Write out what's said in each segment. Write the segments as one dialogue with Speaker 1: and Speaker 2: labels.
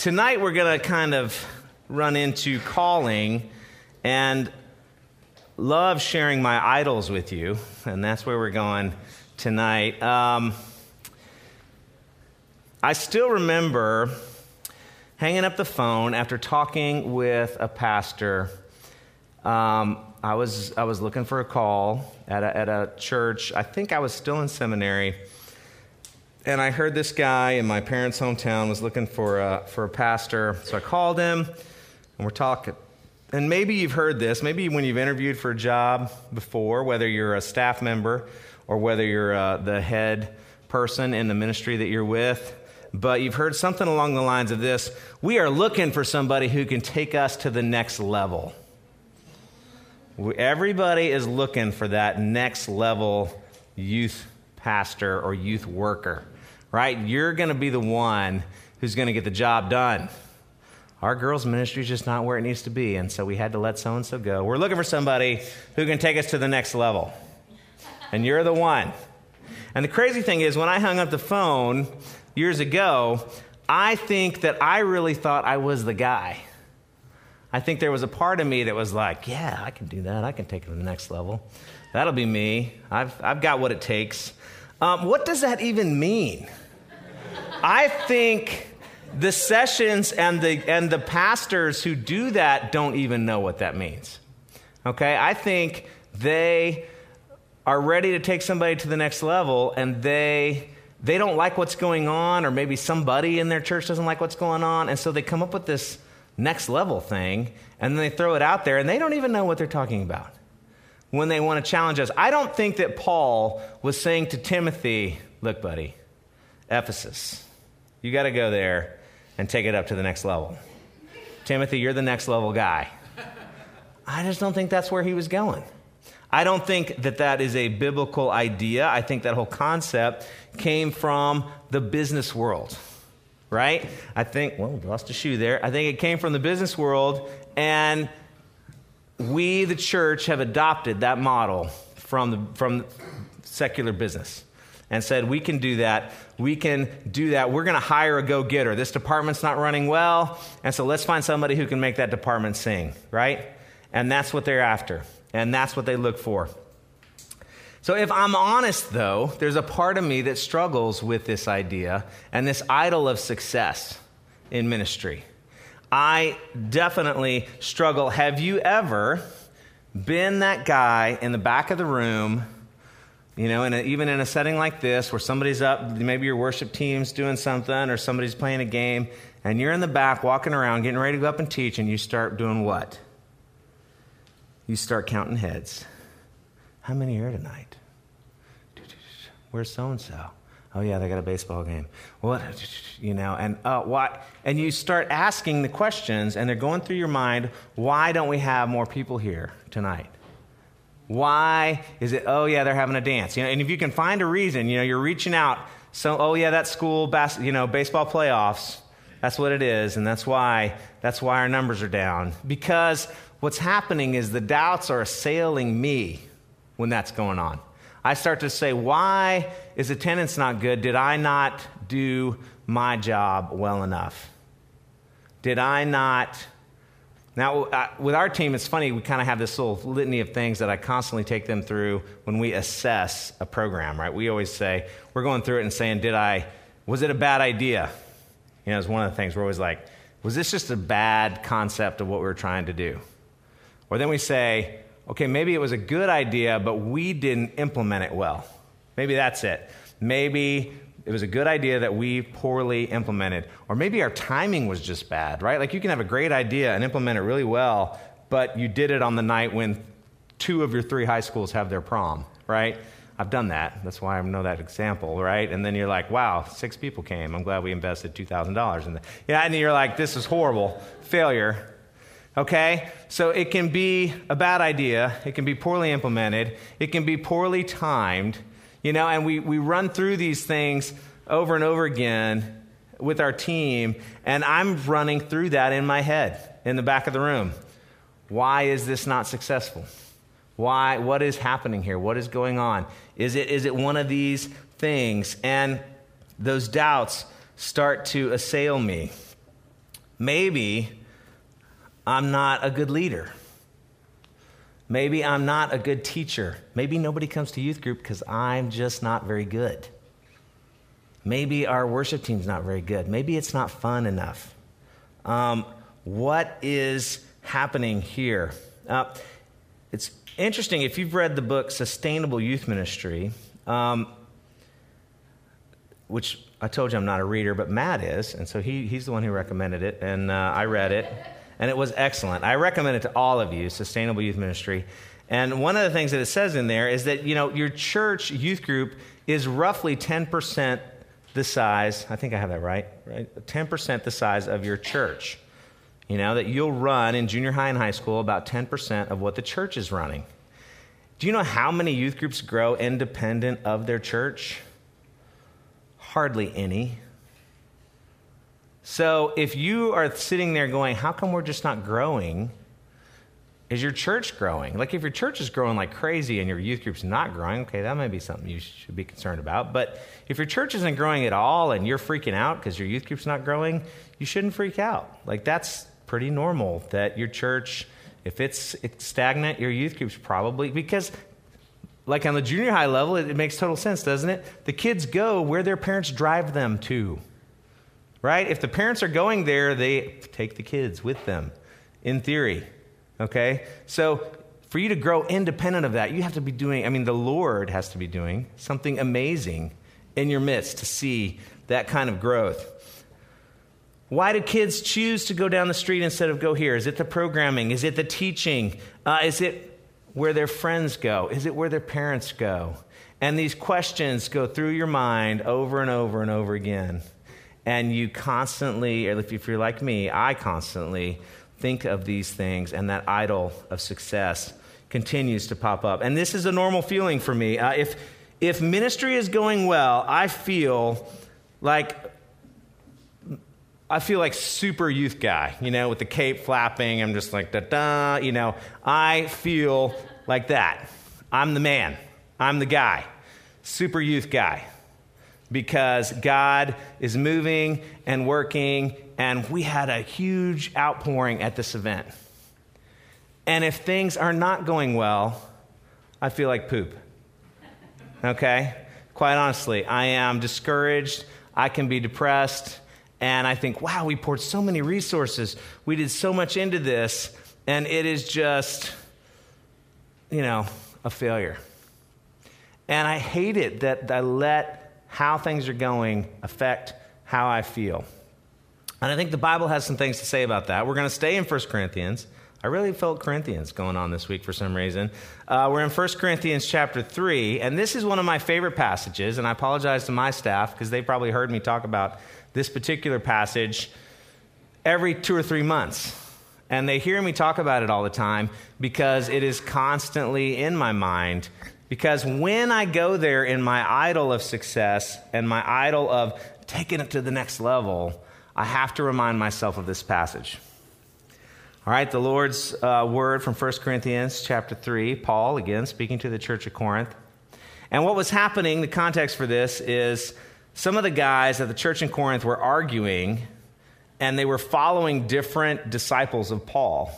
Speaker 1: tonight we're going to kind of run into calling and love sharing my idols with you, and that's where we're going tonight. Um, I still remember hanging up the phone after talking with a pastor. Um, I was I was looking for a call at a, at a church. I think I was still in seminary, and I heard this guy in my parents' hometown was looking for a, for a pastor. So I called him, and we're talking. And maybe you've heard this. Maybe when you've interviewed for a job before, whether you're a staff member or whether you're uh, the head person in the ministry that you're with, but you've heard something along the lines of this we are looking for somebody who can take us to the next level. Everybody is looking for that next level youth pastor or youth worker, right? You're going to be the one who's going to get the job done. Our girls' ministry is just not where it needs to be, and so we had to let so and so go. We're looking for somebody who can take us to the next level, and you're the one. And the crazy thing is, when I hung up the phone, years ago, I think that I really thought I was the guy. I think there was a part of me that was like, yeah, I can do that. I can take it to the next level. That'll be me. I've, I've got what it takes. Um, what does that even mean? I think the sessions and the, and the pastors who do that don't even know what that means. Okay? I think they are ready to take somebody to the next level and they they don't like what's going on, or maybe somebody in their church doesn't like what's going on, and so they come up with this next level thing, and then they throw it out there, and they don't even know what they're talking about when they want to challenge us. I don't think that Paul was saying to Timothy, Look, buddy, Ephesus, you got to go there and take it up to the next level. Timothy, you're the next level guy. I just don't think that's where he was going. I don't think that that is a biblical idea. I think that whole concept came from the business world, right? I think, well, lost a shoe there. I think it came from the business world, and we, the church, have adopted that model from, the, from secular business and said, we can do that. We can do that. We're going to hire a go getter. This department's not running well, and so let's find somebody who can make that department sing, right? And that's what they're after. And that's what they look for. So, if I'm honest, though, there's a part of me that struggles with this idea and this idol of success in ministry. I definitely struggle. Have you ever been that guy in the back of the room, you know, and even in a setting like this where somebody's up, maybe your worship team's doing something or somebody's playing a game, and you're in the back walking around getting ready to go up and teach, and you start doing what? you start counting heads. How many are tonight? Where's so and so? Oh yeah, they got a baseball game. What you know, and uh, why? And you start asking the questions, and they're going through your mind. Why don't we have more people here tonight? Why is it? Oh yeah, they're having a dance. You know, and if you can find a reason, you know, you're reaching out. So oh yeah, that school, bas- you know, baseball playoffs. That's what it is, and that's why that's why our numbers are down because what's happening is the doubts are assailing me when that's going on. I start to say, why is attendance not good? Did I not do my job well enough? Did I not? Now, uh, with our team, it's funny, we kind of have this little litany of things that I constantly take them through when we assess a program, right? We always say, we're going through it and saying, did I, was it a bad idea? You know, it's one of the things we're always like, was this just a bad concept of what we were trying to do? Or then we say, okay, maybe it was a good idea, but we didn't implement it well. Maybe that's it. Maybe it was a good idea that we poorly implemented. Or maybe our timing was just bad, right? Like you can have a great idea and implement it really well, but you did it on the night when two of your three high schools have their prom, right? I've done that. That's why I know that example, right? And then you're like, wow, six people came. I'm glad we invested $2,000 in that. Yeah, and you're like, this is horrible. Failure. Okay? So it can be a bad idea, it can be poorly implemented, it can be poorly timed, you know, and we, we run through these things over and over again with our team, and I'm running through that in my head in the back of the room. Why is this not successful? Why, what is happening here? What is going on? Is it, is it one of these things? And those doubts start to assail me. Maybe I'm not a good leader. Maybe I'm not a good teacher. Maybe nobody comes to youth group because I'm just not very good. Maybe our worship team's not very good. Maybe it's not fun enough. Um, what is happening here? Uh, it's interesting if you've read the book Sustainable Youth Ministry, um, which I told you I'm not a reader, but Matt is, and so he, he's the one who recommended it, and uh, I read it, and it was excellent. I recommend it to all of you, Sustainable Youth Ministry. And one of the things that it says in there is that, you know, your church youth group is roughly 10% the size, I think I have that right, right? 10% the size of your church. You know, that you'll run in junior high and high school about 10% of what the church is running. Do you know how many youth groups grow independent of their church? Hardly any. So if you are sitting there going, How come we're just not growing? Is your church growing? Like if your church is growing like crazy and your youth group's not growing, okay, that may be something you should be concerned about. But if your church isn't growing at all and you're freaking out because your youth group's not growing, you shouldn't freak out. Like that's pretty normal that your church, if it's, it's stagnant, your youth group's probably because like on the junior high level, it, it makes total sense, doesn't it? The kids go where their parents drive them to. Right? If the parents are going there, they take the kids with them, in theory. Okay? So for you to grow independent of that, you have to be doing, I mean, the Lord has to be doing something amazing in your midst to see that kind of growth. Why do kids choose to go down the street instead of go here? Is it the programming? Is it the teaching? Uh, is it where their friends go? Is it where their parents go? And these questions go through your mind over and over and over again. And you constantly, or if you're like me, I constantly think of these things, and that idol of success continues to pop up. And this is a normal feeling for me. Uh, if, if ministry is going well, I feel like I feel like super youth guy, you know, with the cape flapping. I'm just like da da, you know. I feel like that. I'm the man. I'm the guy. Super youth guy. Because God is moving and working and we had a huge outpouring at this event. And if things are not going well, I feel like poop. Okay? Quite honestly, I am discouraged. I can be depressed. And I think, wow, we poured so many resources. We did so much into this. And it is just, you know, a failure. And I hate it that I let how things are going affect how I feel. And I think the Bible has some things to say about that. We're going to stay in 1 Corinthians. I really felt Corinthians going on this week for some reason. Uh, we're in 1 Corinthians chapter 3, and this is one of my favorite passages, and I apologize to my staff because they probably heard me talk about this particular passage every two or three months. And they hear me talk about it all the time because it is constantly in my mind. Because when I go there in my idol of success and my idol of taking it to the next level, I have to remind myself of this passage. All right, the Lord's uh, word from 1 Corinthians chapter 3, Paul, again, speaking to the church of Corinth. And what was happening, the context for this is some of the guys at the church in Corinth were arguing and they were following different disciples of Paul.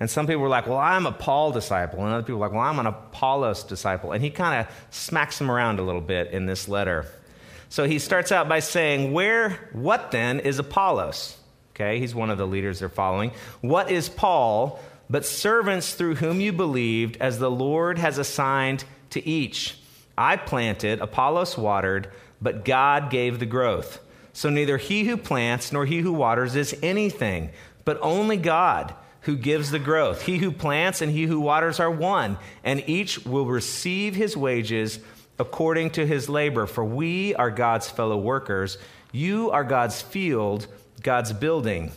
Speaker 1: And some people were like, Well, I'm a Paul disciple. And other people were like, Well, I'm an Apollos disciple. And he kind of smacks them around a little bit in this letter. So he starts out by saying, Where, what then is Apollos? Okay, he's one of the leaders they're following. What is Paul but servants through whom you believed, as the Lord has assigned to each? I planted, Apollos watered, but God gave the growth. So neither he who plants nor he who waters is anything, but only God who gives the growth. He who plants and he who waters are one, and each will receive his wages according to his labor. For we are God's fellow workers. You are God's field, God's building.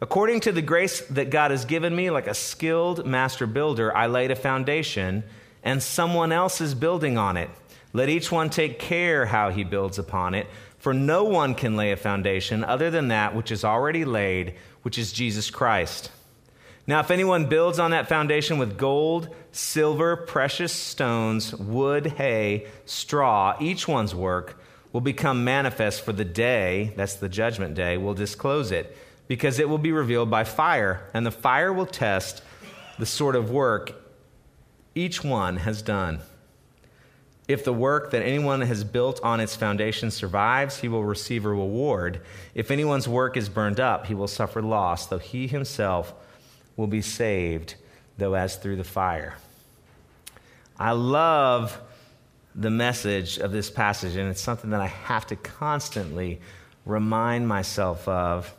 Speaker 1: According to the grace that God has given me, like a skilled master builder, I laid a foundation, and someone else is building on it. Let each one take care how he builds upon it, for no one can lay a foundation other than that which is already laid, which is Jesus Christ. Now, if anyone builds on that foundation with gold, silver, precious stones, wood, hay, straw, each one's work will become manifest for the day, that's the judgment day, will disclose it, because it will be revealed by fire, and the fire will test the sort of work each one has done. If the work that anyone has built on its foundation survives, he will receive a reward. If anyone's work is burned up, he will suffer loss, though he himself will be saved, though as through the fire. I love the message of this passage, and it's something that I have to constantly remind myself of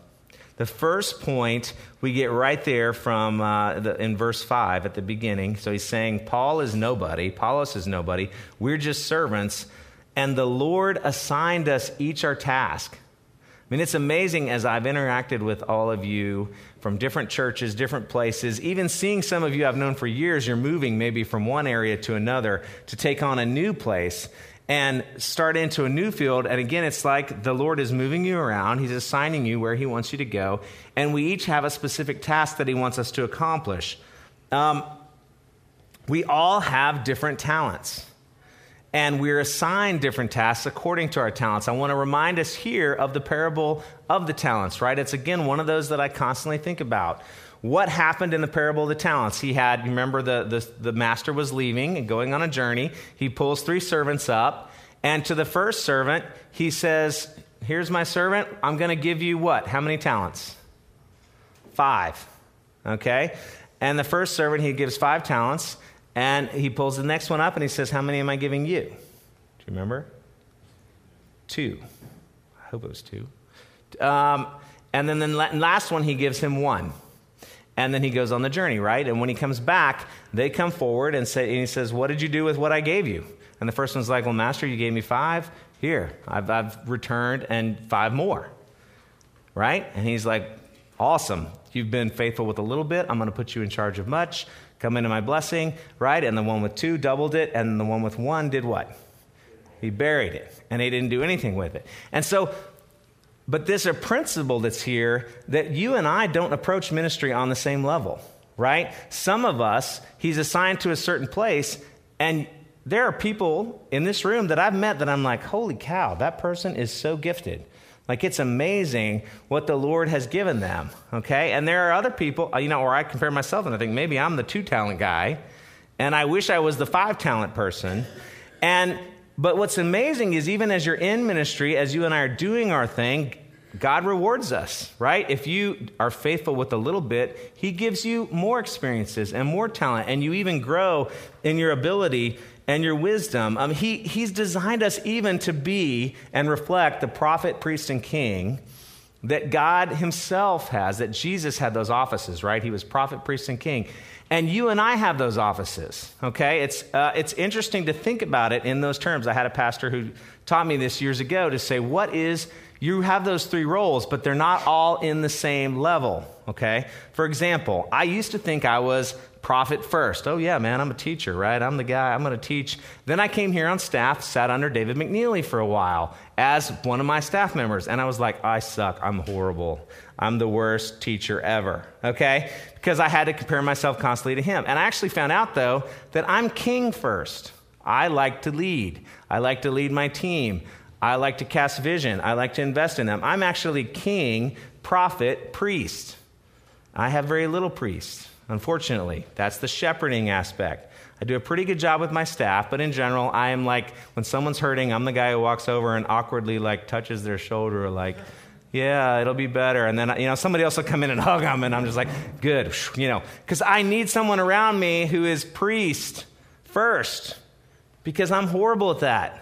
Speaker 1: the first point we get right there from uh, the, in verse 5 at the beginning. So he's saying, Paul is nobody, Apollos is nobody, we're just servants, and the Lord assigned us each our task. I mean, it's amazing as I've interacted with all of you from different churches, different places, even seeing some of you I've known for years, you're moving maybe from one area to another to take on a new place and start into a new field. And again, it's like the Lord is moving you around, He's assigning you where He wants you to go. And we each have a specific task that He wants us to accomplish. Um, we all have different talents. And we're assigned different tasks according to our talents. I want to remind us here of the parable of the talents, right? It's again one of those that I constantly think about what happened in the parable of the talents? He had, remember, the, the, the master was leaving and going on a journey. He pulls three servants up, and to the first servant, he says, Here's my servant. I'm going to give you what? How many talents? Five. Okay? And the first servant, he gives five talents, and he pulls the next one up and he says, How many am I giving you? Do you remember? Two. I hope it was two. Um, and then the last one, he gives him one. And then he goes on the journey, right? And when he comes back, they come forward and, say, and he says, What did you do with what I gave you? And the first one's like, Well, Master, you gave me five. Here, I've, I've returned and five more. Right? And he's like, Awesome. You've been faithful with a little bit. I'm going to put you in charge of much. Come into my blessing, right? And the one with two doubled it, and the one with one did what? He buried it, and he didn't do anything with it. And so but there's a principle that's here that you and I don't approach ministry on the same level, right? Some of us, he's assigned to a certain place, and there are people in this room that I've met that I'm like, holy cow, that person is so gifted. Like, it's amazing what the Lord has given them, okay? And there are other people, uh, you know, where I compare myself and I think maybe I'm the two talent guy, and I wish I was the five talent person. And but what's amazing is even as you're in ministry, as you and I are doing our thing, God rewards us, right? If you are faithful with a little bit, He gives you more experiences and more talent, and you even grow in your ability and your wisdom. Um, he, he's designed us even to be and reflect the prophet, priest, and king that God Himself has, that Jesus had those offices, right? He was prophet, priest, and king. And you and I have those offices, okay? It's, uh, it's interesting to think about it in those terms. I had a pastor who taught me this years ago to say, what is, you have those three roles, but they're not all in the same level, okay? For example, I used to think I was prophet first. Oh, yeah, man, I'm a teacher, right? I'm the guy, I'm going to teach. Then I came here on staff, sat under David McNeely for a while as one of my staff members, and I was like, I suck, I'm horrible. I'm the worst teacher ever, okay? Because I had to compare myself constantly to him. And I actually found out, though, that I'm king first. I like to lead, I like to lead my team. I like to cast vision. I like to invest in them. I'm actually king, prophet, priest. I have very little priest, unfortunately. That's the shepherding aspect. I do a pretty good job with my staff, but in general, I am like, when someone's hurting, I'm the guy who walks over and awkwardly like touches their shoulder, like, yeah, it'll be better. And then, you know, somebody else will come in and hug them, and I'm just like, good, you know, because I need someone around me who is priest first, because I'm horrible at that.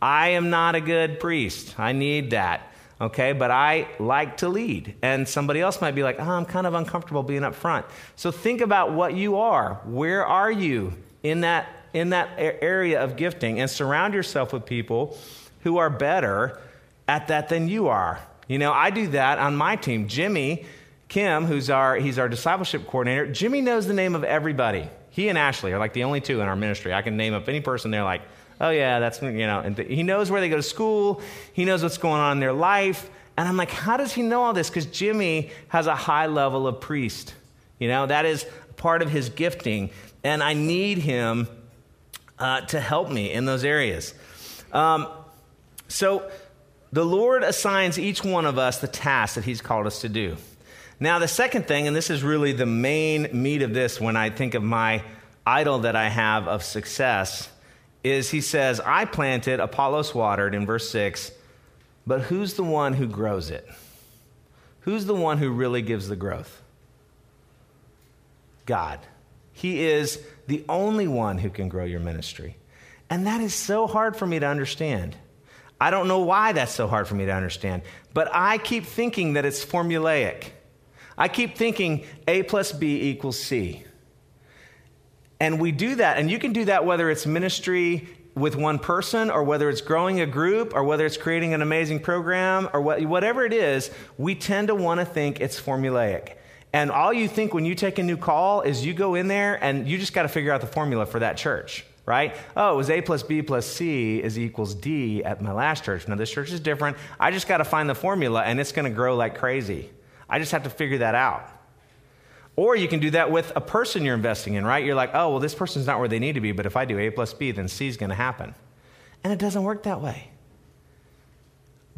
Speaker 1: I am not a good priest. I need that. Okay, but I like to lead. And somebody else might be like, oh, I'm kind of uncomfortable being up front. So think about what you are. Where are you in that, in that area of gifting? And surround yourself with people who are better at that than you are. You know, I do that on my team. Jimmy Kim, who's our he's our discipleship coordinator, Jimmy knows the name of everybody. He and Ashley are like the only two in our ministry. I can name up any person they're like, oh yeah, that's you know, and he knows where they go to school. He knows what's going on in their life. And I'm like, how does he know all this? Because Jimmy has a high level of priest. You know, that is part of his gifting, and I need him uh, to help me in those areas. Um, so the Lord assigns each one of us the task that He's called us to do. Now, the second thing, and this is really the main meat of this when I think of my idol that I have of success, is He says, I planted, Apollos watered in verse 6, but who's the one who grows it? Who's the one who really gives the growth? God. He is the only one who can grow your ministry. And that is so hard for me to understand. I don't know why that's so hard for me to understand, but I keep thinking that it's formulaic. I keep thinking A plus B equals C. And we do that, and you can do that whether it's ministry with one person or whether it's growing a group or whether it's creating an amazing program or what, whatever it is, we tend to want to think it's formulaic. And all you think when you take a new call is you go in there and you just got to figure out the formula for that church right? Oh, it was A plus B plus C is equals D at my last church. Now, this church is different. I just got to find the formula, and it's going to grow like crazy. I just have to figure that out. Or you can do that with a person you're investing in, right? You're like, oh, well, this person's not where they need to be, but if I do A plus B, then C is going to happen. And it doesn't work that way.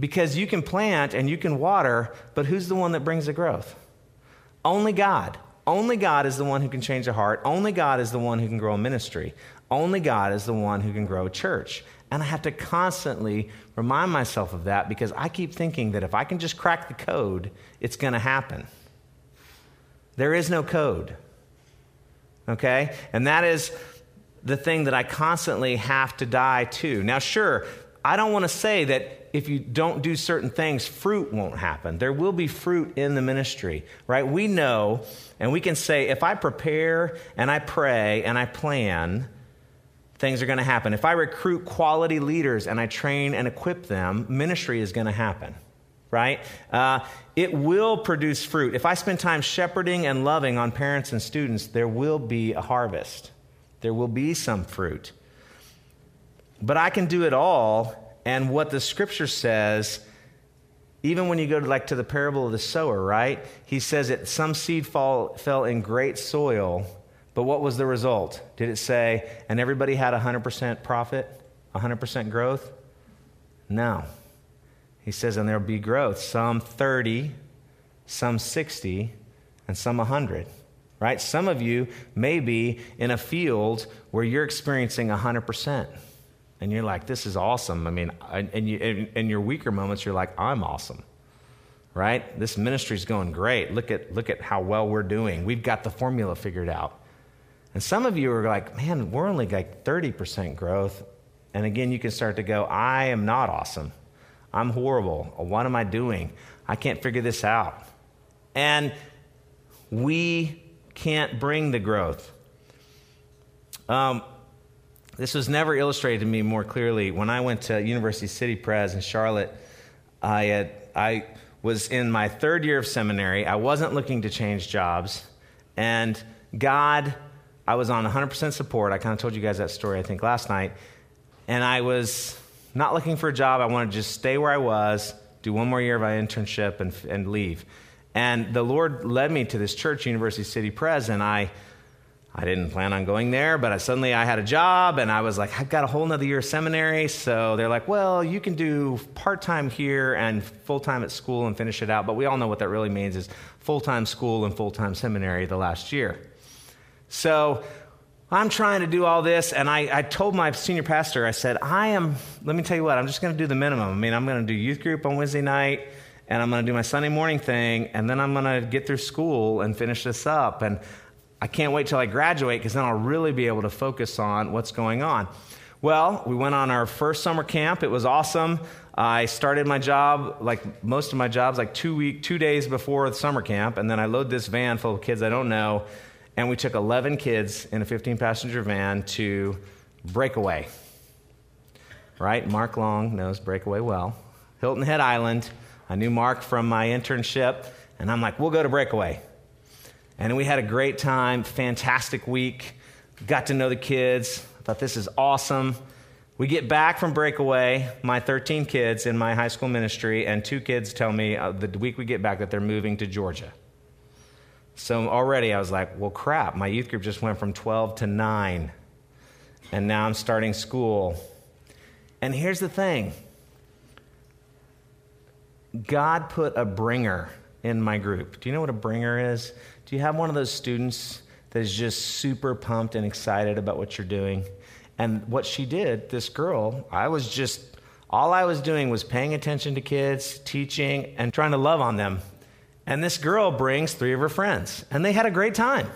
Speaker 1: Because you can plant and you can water, but who's the one that brings the growth? Only God. Only God is the one who can change a heart. Only God is the one who can grow a ministry. Only God is the one who can grow a church. And I have to constantly remind myself of that because I keep thinking that if I can just crack the code, it's going to happen. There is no code. Okay? And that is the thing that I constantly have to die to. Now, sure, I don't want to say that if you don't do certain things, fruit won't happen. There will be fruit in the ministry, right? We know, and we can say, if I prepare and I pray and I plan, things are going to happen. If I recruit quality leaders and I train and equip them, ministry is going to happen, right? Uh, it will produce fruit. If I spend time shepherding and loving on parents and students, there will be a harvest, there will be some fruit. But I can do it all, and what the scripture says. Even when you go to like to the parable of the sower, right? He says that some seed fall, fell in great soil but what was the result? Did it say, and everybody had 100% profit, 100% growth? No. He says, and there'll be growth. Some 30, some 60, and some 100. Right? Some of you may be in a field where you're experiencing 100%. And you're like, this is awesome. I mean, and you, in, in your weaker moments, you're like, I'm awesome right? This ministry's going great. Look at, look at how well we're doing. We've got the formula figured out. And some of you are like, man, we're only like 30% growth. And again, you can start to go, I am not awesome. I'm horrible. What am I doing? I can't figure this out. And we can't bring the growth. Um, this was never illustrated to me more clearly. When I went to University City Pres in Charlotte, I, had, I was in my third year of seminary. I wasn't looking to change jobs. And God I was on 100% support. I kind of told you guys that story, I think, last night. And I was not looking for a job. I wanted to just stay where I was, do one more year of my internship, and, and leave. And the Lord led me to this church, University City Pres, and I, I didn't plan on going there, but I, suddenly I had a job, and I was like, I've got a whole nother year of seminary. So they're like, well, you can do part time here and full time at school and finish it out. But we all know what that really means is full time school and full time seminary the last year. So I'm trying to do all this, and I, I, told my senior pastor, I said, I am, let me tell you what, I'm just going to do the minimum. I mean, I'm going to do youth group on Wednesday night, and I'm going to do my Sunday morning thing, and then I'm going to get through school and finish this up. And I can't wait till I graduate because then I'll really be able to focus on what's going on. Well, we went on our first summer camp. It was awesome. I started my job, like most of my jobs, like two week, two days before the summer camp, and then I load this van full of kids I don't know and we took 11 kids in a 15 passenger van to Breakaway. Right? Mark Long knows Breakaway well. Hilton Head Island. I knew Mark from my internship, and I'm like, we'll go to Breakaway. And we had a great time, fantastic week. Got to know the kids. I thought this is awesome. We get back from breakaway, my 13 kids in my high school ministry, and two kids tell me uh, the week we get back that they're moving to Georgia. So already I was like, well, crap, my youth group just went from 12 to 9. And now I'm starting school. And here's the thing God put a bringer in my group. Do you know what a bringer is? Do you have one of those students that is just super pumped and excited about what you're doing? And what she did, this girl, I was just, all I was doing was paying attention to kids, teaching, and trying to love on them. And this girl brings three of her friends, and they had a great time.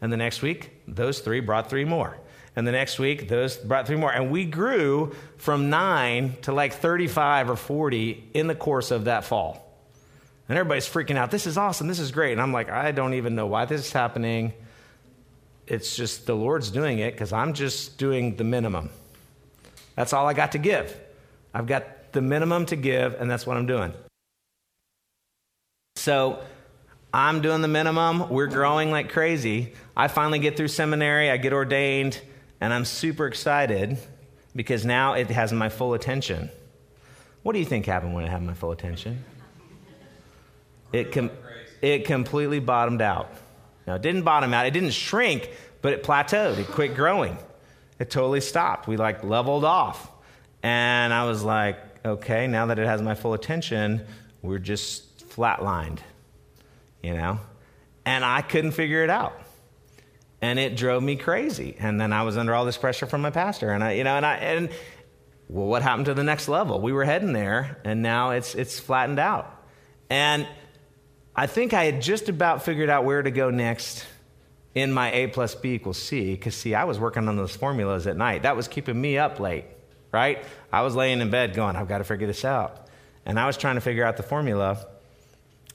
Speaker 1: And the next week, those three brought three more. And the next week, those brought three more. And we grew from nine to like 35 or 40 in the course of that fall. And everybody's freaking out. This is awesome. This is great. And I'm like, I don't even know why this is happening. It's just the Lord's doing it because I'm just doing the minimum. That's all I got to give. I've got the minimum to give, and that's what I'm doing. So I'm doing the minimum. We're growing like crazy. I finally get through seminary, I get ordained, and I'm super excited because now it has my full attention. What do you think happened when it had my full attention? It, com- it completely bottomed out. Now, it didn't bottom out, it didn't shrink, but it plateaued. It quit growing. It totally stopped. We like leveled off. And I was like, okay, now that it has my full attention, we're just flatlined, you know? And I couldn't figure it out. And it drove me crazy. And then I was under all this pressure from my pastor. And I, you know, and I, and well, what happened to the next level? We were heading there, and now it's, it's flattened out. And I think I had just about figured out where to go next in my A plus B equals C, because see, I was working on those formulas at night. That was keeping me up late, right? I was laying in bed going, I've got to figure this out. And I was trying to figure out the formula.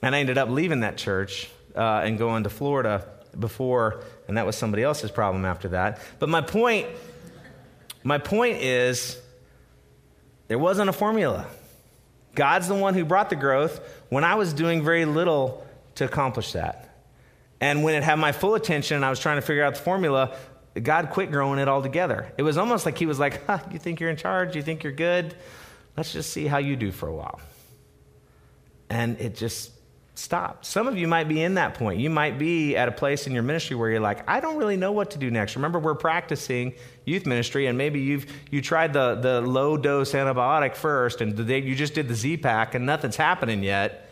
Speaker 1: And I ended up leaving that church uh, and going to Florida before, and that was somebody else's problem after that. But my point, my point is, there wasn't a formula. God's the one who brought the growth when I was doing very little to accomplish that. And when it had my full attention and I was trying to figure out the formula, God quit growing it altogether. It was almost like He was like, huh, You think you're in charge? You think you're good? Let's just see how you do for a while. And it just stopped. Some of you might be in that point. You might be at a place in your ministry where you're like, I don't really know what to do next. Remember, we're practicing youth ministry, and maybe you've you tried the, the low dose antibiotic first, and you just did the Z-Pak, and nothing's happening yet.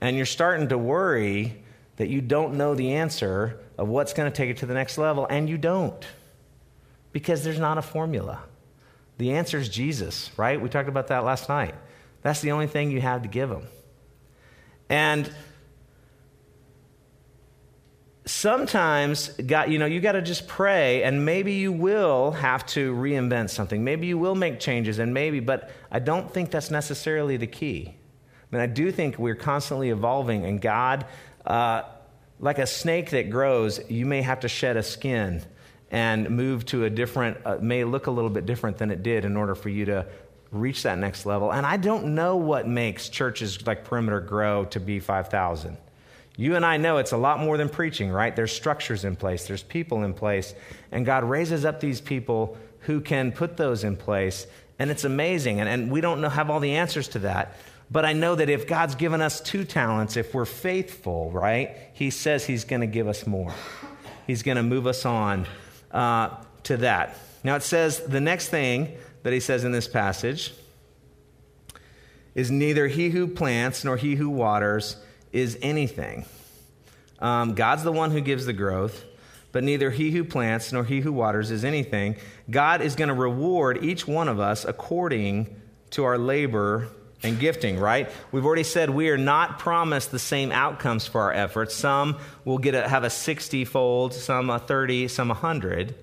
Speaker 1: And you're starting to worry that you don't know the answer of what's going to take it to the next level, and you don't because there's not a formula. The answer is Jesus, right? We talked about that last night. That's the only thing you have to give them. And sometimes God, you know, you got to just pray and maybe you will have to reinvent something. Maybe you will make changes and maybe, but I don't think that's necessarily the key. I mean, I do think we're constantly evolving and God uh, like a snake that grows, you may have to shed a skin and move to a different, uh, may look a little bit different than it did in order for you to reach that next level. And I don't know what makes churches like Perimeter grow to be 5,000. You and I know it's a lot more than preaching, right? There's structures in place, there's people in place, and God raises up these people who can put those in place. And it's amazing. And, and we don't know, have all the answers to that. But I know that if God's given us two talents, if we're faithful, right, He says He's going to give us more. He's going to move us on uh, to that. Now, it says the next thing that He says in this passage is neither he who plants nor he who waters is anything. Um, God's the one who gives the growth, but neither he who plants nor he who waters is anything. God is going to reward each one of us according to our labor and gifting, right? We've already said we are not promised the same outcomes for our efforts. Some will get a, have a 60 fold, some a 30, some a 100.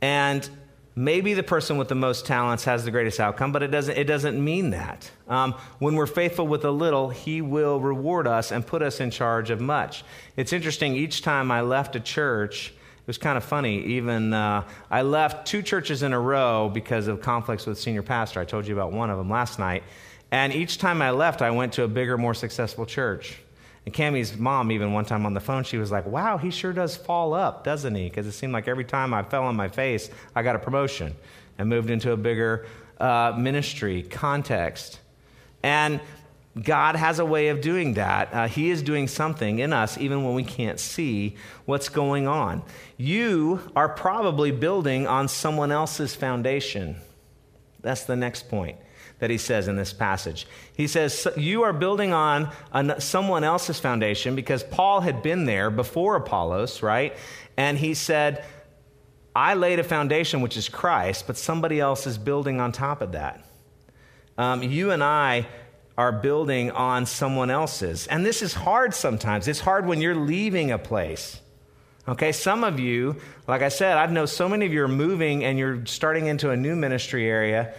Speaker 1: And maybe the person with the most talents has the greatest outcome, but it doesn't, it doesn't mean that. Um, when we're faithful with a little, He will reward us and put us in charge of much. It's interesting, each time I left a church, it was kind of funny. Even uh, I left two churches in a row because of conflicts with senior pastor. I told you about one of them last night. And each time I left, I went to a bigger, more successful church. And Cammie's mom, even one time on the phone, she was like, Wow, he sure does fall up, doesn't he? Because it seemed like every time I fell on my face, I got a promotion and moved into a bigger uh, ministry context. And God has a way of doing that. Uh, he is doing something in us even when we can't see what's going on. You are probably building on someone else's foundation. That's the next point. That he says in this passage. He says, You are building on someone else's foundation because Paul had been there before Apollos, right? And he said, I laid a foundation, which is Christ, but somebody else is building on top of that. Um, you and I are building on someone else's. And this is hard sometimes. It's hard when you're leaving a place. Okay, some of you, like I said, I know so many of you are moving and you're starting into a new ministry area,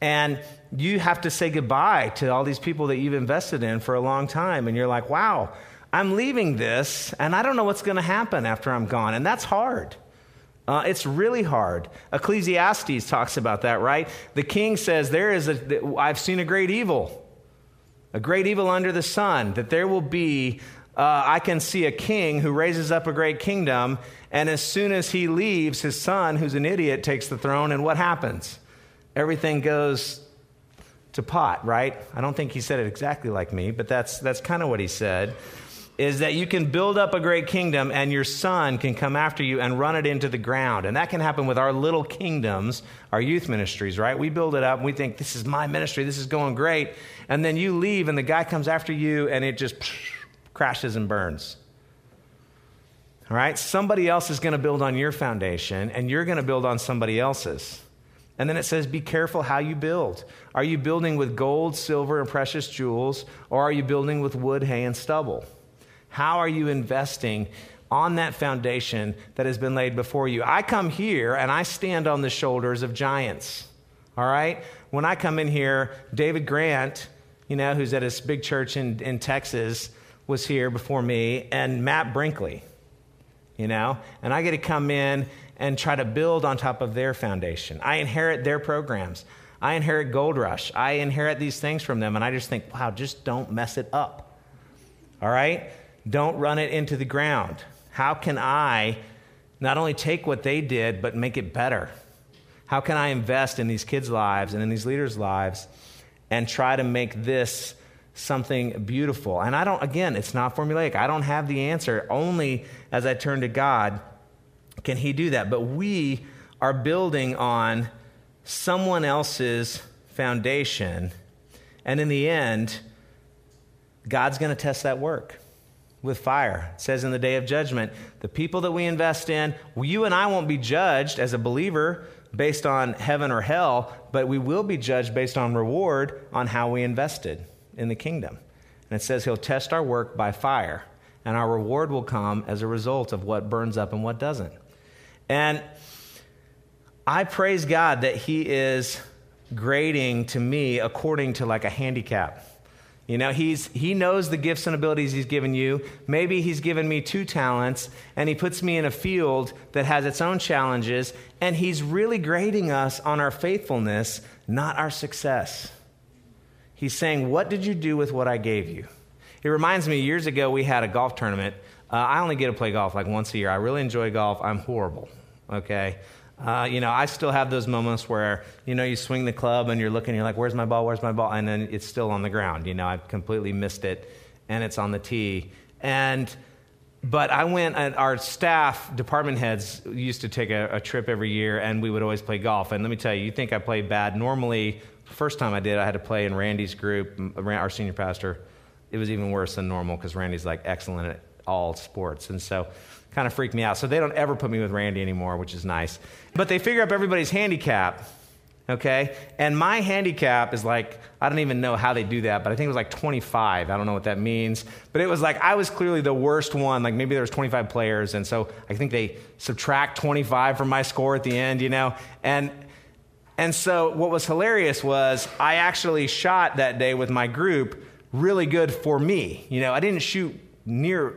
Speaker 1: and you have to say goodbye to all these people that you've invested in for a long time. And you're like, wow, I'm leaving this, and I don't know what's going to happen after I'm gone. And that's hard. Uh, it's really hard. Ecclesiastes talks about that, right? The king says, There is a, I've seen a great evil, a great evil under the sun, that there will be, uh, I can see a king who raises up a great kingdom, and as soon as he leaves, his son, who's an idiot, takes the throne, and what happens? Everything goes to pot, right? I don't think he said it exactly like me, but that's, that's kind of what he said is that you can build up a great kingdom and your son can come after you and run it into the ground. And that can happen with our little kingdoms, our youth ministries, right? We build it up and we think, this is my ministry, this is going great. And then you leave and the guy comes after you and it just crashes and burns. All right? Somebody else is going to build on your foundation and you're going to build on somebody else's. And then it says, be careful how you build. Are you building with gold, silver, and precious jewels, or are you building with wood, hay, and stubble? How are you investing on that foundation that has been laid before you? I come here and I stand on the shoulders of giants. All right? When I come in here, David Grant, you know, who's at his big church in, in Texas, was here before me, and Matt Brinkley, you know, and I get to come in and try to build on top of their foundation. I inherit their programs. I inherit Gold Rush. I inherit these things from them, and I just think, wow, just don't mess it up. All right? Don't run it into the ground. How can I not only take what they did, but make it better? How can I invest in these kids' lives and in these leaders' lives and try to make this something beautiful? And I don't, again, it's not formulaic. I don't have the answer. Only as I turn to God can He do that. But we are building on someone else's foundation. And in the end, God's going to test that work with fire. It says in the day of judgment, the people that we invest in, you and I won't be judged as a believer based on heaven or hell, but we will be judged based on reward on how we invested in the kingdom. And it says he'll test our work by fire, and our reward will come as a result of what burns up and what doesn't. And I praise God that he is grading to me according to like a handicap. You know, he's, he knows the gifts and abilities he's given you. Maybe he's given me two talents, and he puts me in a field that has its own challenges, and he's really grading us on our faithfulness, not our success. He's saying, What did you do with what I gave you? It reminds me, years ago, we had a golf tournament. Uh, I only get to play golf like once a year. I really enjoy golf. I'm horrible, okay? Uh, you know, I still have those moments where, you know, you swing the club and you're looking, you're like, where's my ball? Where's my ball? And then it's still on the ground. You know, I've completely missed it and it's on the tee. And, but I went, and our staff, department heads, used to take a, a trip every year and we would always play golf. And let me tell you, you think I played bad. Normally, first time I did, I had to play in Randy's group, our senior pastor. It was even worse than normal because Randy's like excellent at all sports. And so, kind of freaked me out. So they don't ever put me with Randy anymore, which is nice. But they figure up everybody's handicap, okay? And my handicap is like, I don't even know how they do that, but I think it was like 25. I don't know what that means. But it was like, I was clearly the worst one. Like maybe there was 25 players. And so I think they subtract 25 from my score at the end, you know? And, and so what was hilarious was I actually shot that day with my group really good for me. You know, I didn't shoot near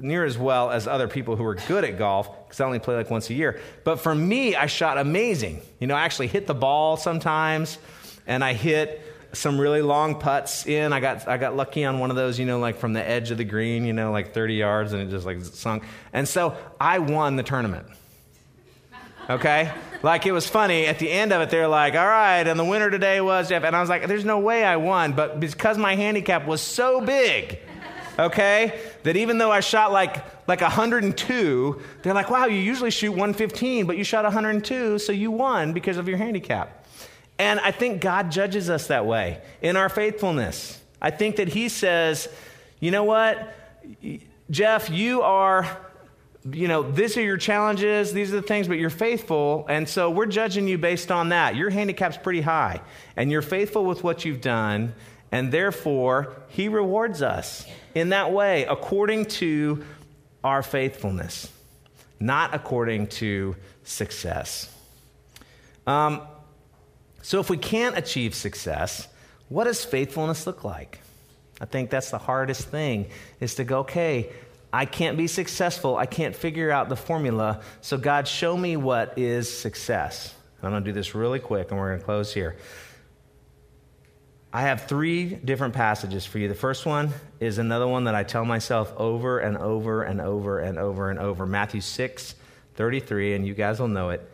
Speaker 1: near as well as other people who were good at golf because I only play like once a year. But for me, I shot amazing. You know, I actually hit the ball sometimes, and I hit some really long putts in. I got I got lucky on one of those, you know, like from the edge of the green, you know, like 30 yards, and it just like sunk. And so I won the tournament. Okay? like it was funny. At the end of it, they're like, all right, and the winner today was Jeff. And I was like, there's no way I won. But because my handicap was so big, okay? That even though I shot like like 102, they're like, wow, you usually shoot 115, but you shot 102, so you won because of your handicap. And I think God judges us that way in our faithfulness. I think that He says, you know what, Jeff, you are, you know, these are your challenges, these are the things, but you're faithful. And so we're judging you based on that. Your handicap's pretty high, and you're faithful with what you've done, and therefore He rewards us in that way according to our faithfulness, not according to success. Um, so, if we can't achieve success, what does faithfulness look like? I think that's the hardest thing is to go, okay, I can't be successful. I can't figure out the formula. So, God, show me what is success. I'm going to do this really quick and we're going to close here. I have three different passages for you. The first one is another one that I tell myself over and over and over and over and over Matthew 6 33, and you guys will know it.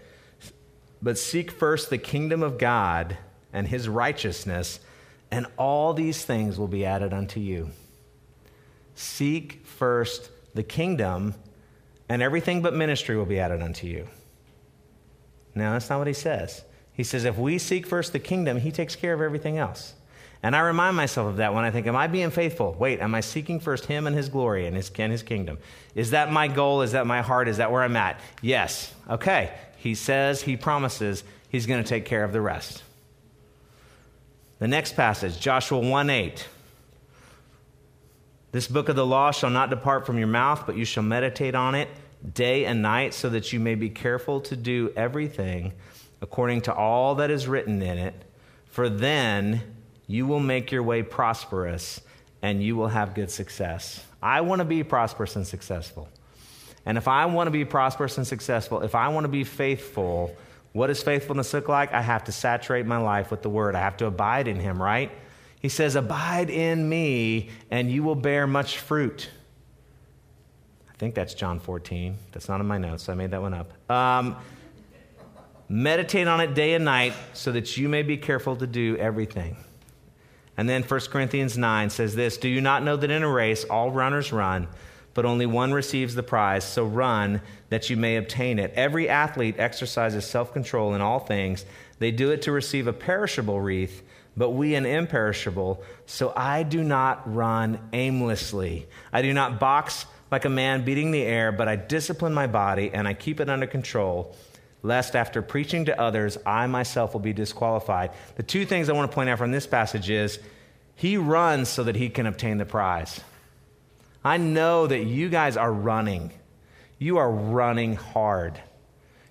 Speaker 1: But seek first the kingdom of God and his righteousness, and all these things will be added unto you. Seek first the kingdom, and everything but ministry will be added unto you. Now, that's not what he says. He says, if we seek first the kingdom, he takes care of everything else. And I remind myself of that when I think, Am I being faithful? Wait, am I seeking first Him and His glory and His, and his kingdom? Is that my goal? Is that my heart? Is that where I'm at? Yes. Okay. He says, He promises He's going to take care of the rest. The next passage, Joshua 1 8. This book of the law shall not depart from your mouth, but you shall meditate on it day and night, so that you may be careful to do everything according to all that is written in it. For then you will make your way prosperous and you will have good success. I want to be prosperous and successful. And if I want to be prosperous and successful, if I want to be faithful, what does faithfulness look like? I have to saturate my life with the word. I have to abide in him, right? He says, Abide in me, and you will bear much fruit. I think that's John 14. That's not in my notes, I made that one up. Um, meditate on it day and night so that you may be careful to do everything. And then 1 Corinthians 9 says this Do you not know that in a race all runners run, but only one receives the prize? So run that you may obtain it. Every athlete exercises self control in all things. They do it to receive a perishable wreath, but we an imperishable. So I do not run aimlessly. I do not box like a man beating the air, but I discipline my body and I keep it under control lest after preaching to others, I myself will be disqualified. The two things I want to point out from this passage is he runs so that he can obtain the prize. I know that you guys are running. You are running hard.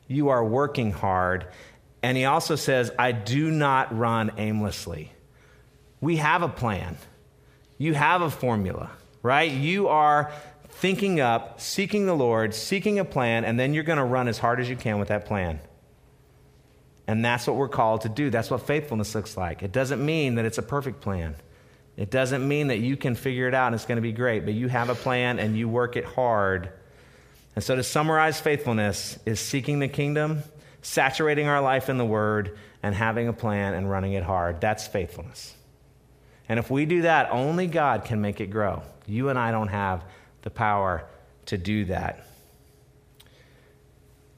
Speaker 1: You are working hard. And he also says, I do not run aimlessly. We have a plan. You have a formula, right? You are thinking up, seeking the Lord, seeking a plan, and then you're going to run as hard as you can with that plan. And that's what we're called to do. That's what faithfulness looks like. It doesn't mean that it's a perfect plan. It doesn't mean that you can figure it out and it's going to be great, but you have a plan and you work it hard. And so, to summarize faithfulness is seeking the kingdom, saturating our life in the word, and having a plan and running it hard. That's faithfulness. And if we do that, only God can make it grow. You and I don't have the power to do that.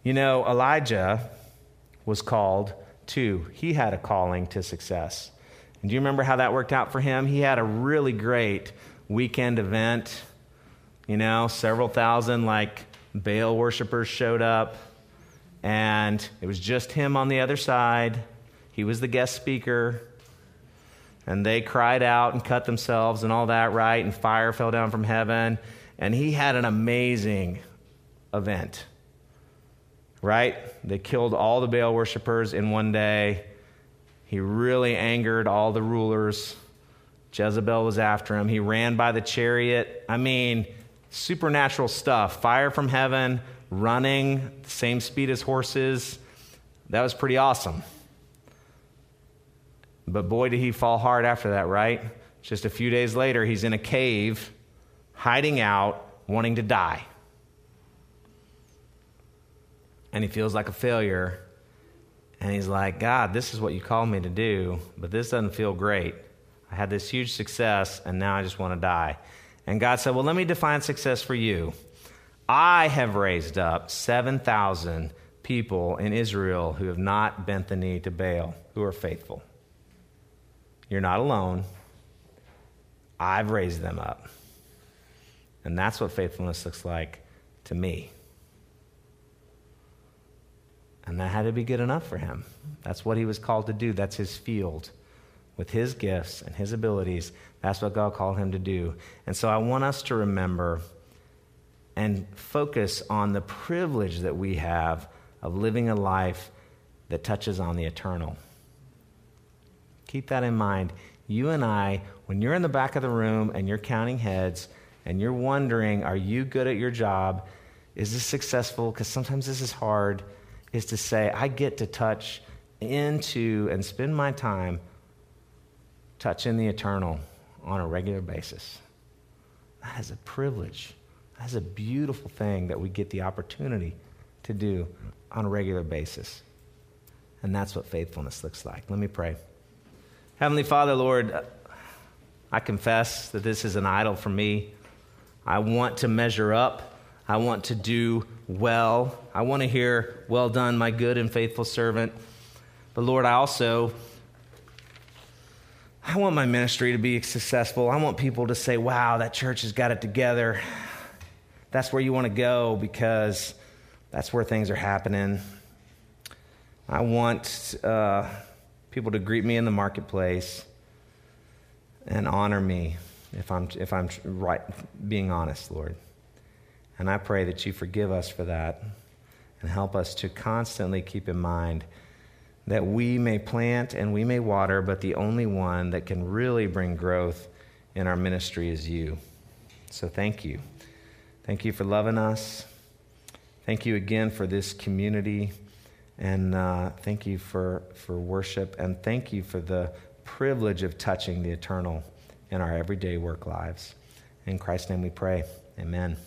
Speaker 1: You know, Elijah was called too. He had a calling to success. And do you remember how that worked out for him? He had a really great weekend event. You know, several thousand like Baal worshipers showed up, and it was just him on the other side. He was the guest speaker. And they cried out and cut themselves and all that, right? And fire fell down from heaven. And he had an amazing event, right? They killed all the Baal worshippers in one day. He really angered all the rulers. Jezebel was after him. He ran by the chariot. I mean, supernatural stuff. Fire from heaven, running, the same speed as horses. That was pretty awesome. But boy, did he fall hard after that, right? Just a few days later, he's in a cave hiding out, wanting to die. And he feels like a failure. And he's like, God, this is what you called me to do, but this doesn't feel great. I had this huge success, and now I just want to die. And God said, Well, let me define success for you. I have raised up 7,000 people in Israel who have not bent the knee to Baal, who are faithful. You're not alone. I've raised them up. And that's what faithfulness looks like to me. And that had to be good enough for him. That's what he was called to do. That's his field. With his gifts and his abilities, that's what God called him to do. And so I want us to remember and focus on the privilege that we have of living a life that touches on the eternal. Keep that in mind. You and I, when you're in the back of the room and you're counting heads and you're wondering, are you good at your job? Is this successful? Because sometimes this is hard is to say, I get to touch into and spend my time touching the eternal on a regular basis. That is a privilege. That's a beautiful thing that we get the opportunity to do on a regular basis. And that's what faithfulness looks like. Let me pray. Heavenly Father, Lord, I confess that this is an idol for me. I want to measure up. I want to do well. I want to hear, Well done, my good and faithful servant. But Lord, I also. I want my ministry to be successful. I want people to say, wow, that church has got it together. That's where you want to go because that's where things are happening. I want uh, people to greet me in the marketplace and honor me if I'm, if I'm right, being honest, Lord. And I pray that you forgive us for that and help us to constantly keep in mind that we may plant and we may water, but the only one that can really bring growth in our ministry is you. So thank you. Thank you for loving us. Thank you again for this community. And uh, thank you for, for worship. And thank you for the privilege of touching the eternal in our everyday work lives. In Christ's name we pray. Amen.